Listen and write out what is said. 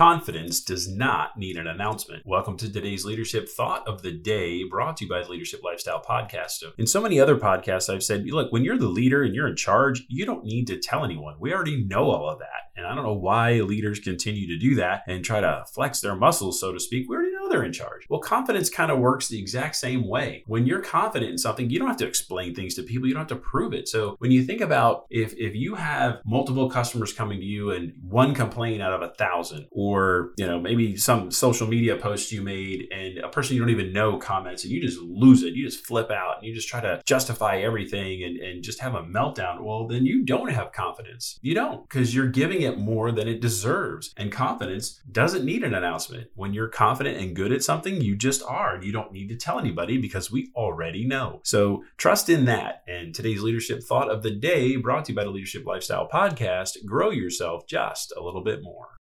Confidence does not need an announcement. Welcome to today's leadership thought of the day brought to you by the Leadership Lifestyle Podcast. So in so many other podcasts, I've said, look, when you're the leader and you're in charge, you don't need to tell anyone. We already know all of that. And I don't know why leaders continue to do that and try to flex their muscles, so to speak. We already they're in charge. Well, confidence kind of works the exact same way. When you're confident in something, you don't have to explain things to people. You don't have to prove it. So when you think about if if you have multiple customers coming to you and one complaint out of a thousand, or you know maybe some social media post you made and a person you don't even know comments and you just lose it, you just flip out and you just try to justify everything and, and just have a meltdown. Well, then you don't have confidence. You don't because you're giving it more than it deserves. And confidence doesn't need an announcement. When you're confident and good at something, you just are. And you don't need to tell anybody because we already know. So trust in that. And today's leadership thought of the day brought to you by the Leadership Lifestyle Podcast grow yourself just a little bit more.